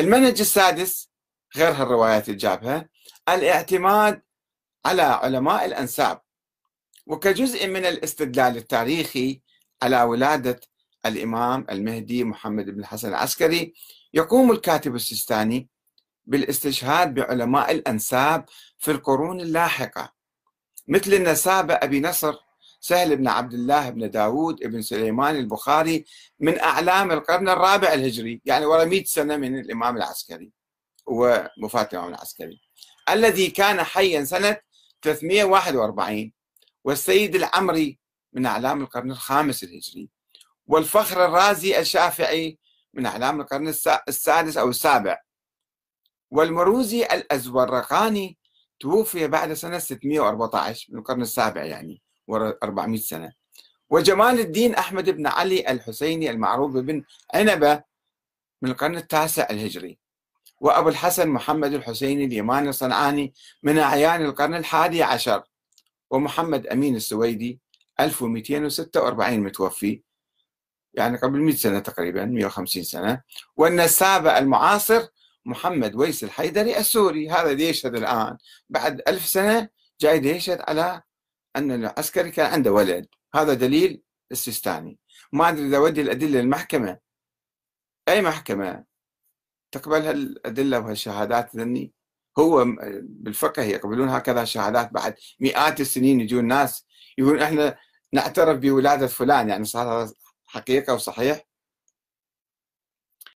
المنهج السادس غير هالروايات اللي جابها الاعتماد على علماء الأنساب. وكجزء من الاستدلال التاريخي على ولادة الإمام المهدي محمد بن الحسن العسكري يقوم الكاتب السيستاني بالاستشهاد بعلماء الأنساب في القرون اللاحقة مثل النسابة أبي نصر سهل بن عبد الله بن داود بن سليمان البخاري من أعلام القرن الرابع الهجري يعني ورا 100 سنة من الإمام العسكري ووفاة الإمام العسكري الذي كان حيا سنة 341 والسيد العمري من أعلام القرن الخامس الهجري والفخر الرازي الشافعي من أعلام القرن السادس أو السابع والمروزي الأزورقاني توفي بعد سنة 614 من القرن السابع يعني. ورا 400 سنة. وجمال الدين أحمد بن علي الحسيني المعروف بن عنبة من القرن التاسع الهجري. وأبو الحسن محمد الحسيني اليماني الصنعاني من أعيان القرن الحادي عشر. ومحمد أمين السويدي 1246 متوفي يعني قبل 100 سنة تقريبا 150 سنة. والنسابة المعاصر محمد ويس الحيدري السوري. هذا يشهد الآن؟ بعد ألف سنة جاي يشهد على أن العسكري كان عنده ولد. هذا دليل السيستاني ما أدري إذا ودي الأدلة المحكمة أي محكمة؟ تقبل هالأدلة وهالشهادات ذني؟ هو بالفقه يقبلون هكذا شهادات بعد مئات السنين يجون ناس يقولون إحنا نعترف بولادة فلان يعني صار حقيقة وصحيح؟